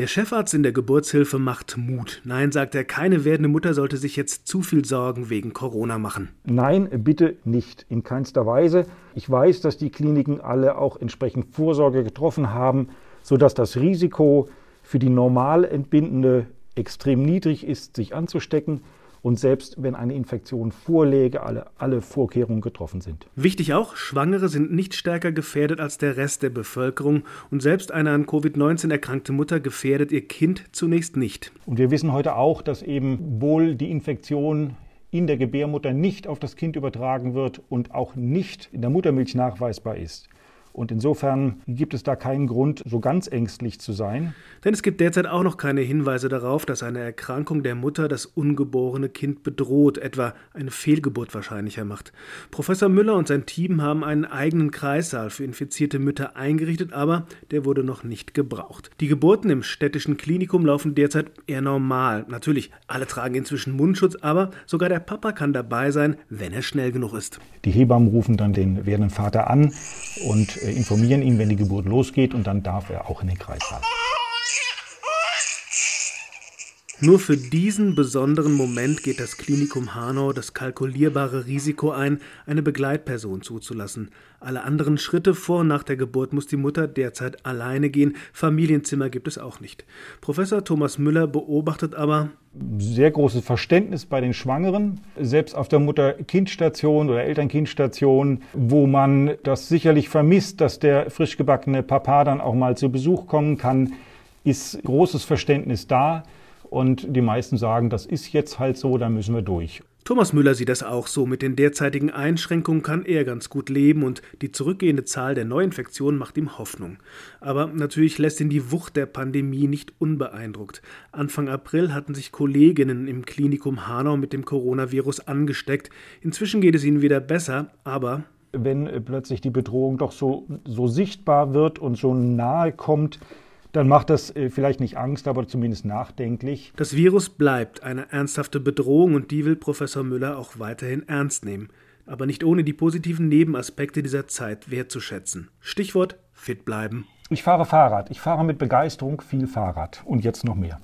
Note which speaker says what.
Speaker 1: Der Chefarzt in der Geburtshilfe macht Mut. Nein, sagt er, keine werdende Mutter sollte sich jetzt zu viel Sorgen wegen Corona machen.
Speaker 2: Nein, bitte nicht, in keinster Weise. Ich weiß, dass die Kliniken alle auch entsprechend Vorsorge getroffen haben, sodass das Risiko für die normal Entbindende extrem niedrig ist, sich anzustecken und selbst wenn eine Infektion vorläge, alle, alle Vorkehrungen getroffen sind.
Speaker 1: Wichtig auch, Schwangere sind nicht stärker gefährdet als der Rest der Bevölkerung und selbst eine an Covid-19 erkrankte Mutter gefährdet ihr Kind zunächst nicht.
Speaker 2: Und wir wissen heute auch, dass eben wohl die Infektion in der Gebärmutter nicht auf das Kind übertragen wird und auch nicht in der Muttermilch nachweisbar ist. Und insofern gibt es da keinen Grund, so ganz ängstlich zu sein.
Speaker 1: Denn es gibt derzeit auch noch keine Hinweise darauf, dass eine Erkrankung der Mutter das ungeborene Kind bedroht, etwa eine Fehlgeburt wahrscheinlicher macht. Professor Müller und sein Team haben einen eigenen Kreissaal für infizierte Mütter eingerichtet, aber der wurde noch nicht gebraucht. Die Geburten im städtischen Klinikum laufen derzeit eher normal. Natürlich, alle tragen inzwischen Mundschutz, aber sogar der Papa kann dabei sein, wenn er schnell genug ist.
Speaker 2: Die Hebammen rufen dann den werdenden Vater an und informieren ihn, wenn die Geburt losgeht und dann darf er auch in den Kreissaal.
Speaker 1: Nur für diesen besonderen Moment geht das Klinikum Hanau das kalkulierbare Risiko ein, eine Begleitperson zuzulassen. Alle anderen Schritte vor und nach der Geburt muss die Mutter derzeit alleine gehen. Familienzimmer gibt es auch nicht. Professor Thomas Müller beobachtet aber
Speaker 2: sehr großes Verständnis bei den Schwangeren, selbst auf der Mutter-Kind-Station oder Eltern-Kind-Station, wo man das sicherlich vermisst, dass der frisch gebackene Papa dann auch mal zu Besuch kommen kann, ist großes Verständnis da. Und die meisten sagen, das ist jetzt halt so, da müssen wir durch.
Speaker 1: Thomas Müller sieht das auch so. Mit den derzeitigen Einschränkungen kann er ganz gut leben und die zurückgehende Zahl der Neuinfektionen macht ihm Hoffnung. Aber natürlich lässt ihn die Wucht der Pandemie nicht unbeeindruckt. Anfang April hatten sich Kolleginnen im Klinikum Hanau mit dem Coronavirus angesteckt. Inzwischen geht es ihnen wieder besser, aber
Speaker 2: wenn plötzlich die Bedrohung doch so, so sichtbar wird und so nahe kommt, dann macht das äh, vielleicht nicht Angst, aber zumindest nachdenklich.
Speaker 1: Das Virus bleibt eine ernsthafte Bedrohung und die will Professor Müller auch weiterhin ernst nehmen. Aber nicht ohne die positiven Nebenaspekte dieser Zeit wertzuschätzen. Stichwort fit bleiben.
Speaker 2: Ich fahre Fahrrad. Ich fahre mit Begeisterung viel Fahrrad und jetzt noch mehr.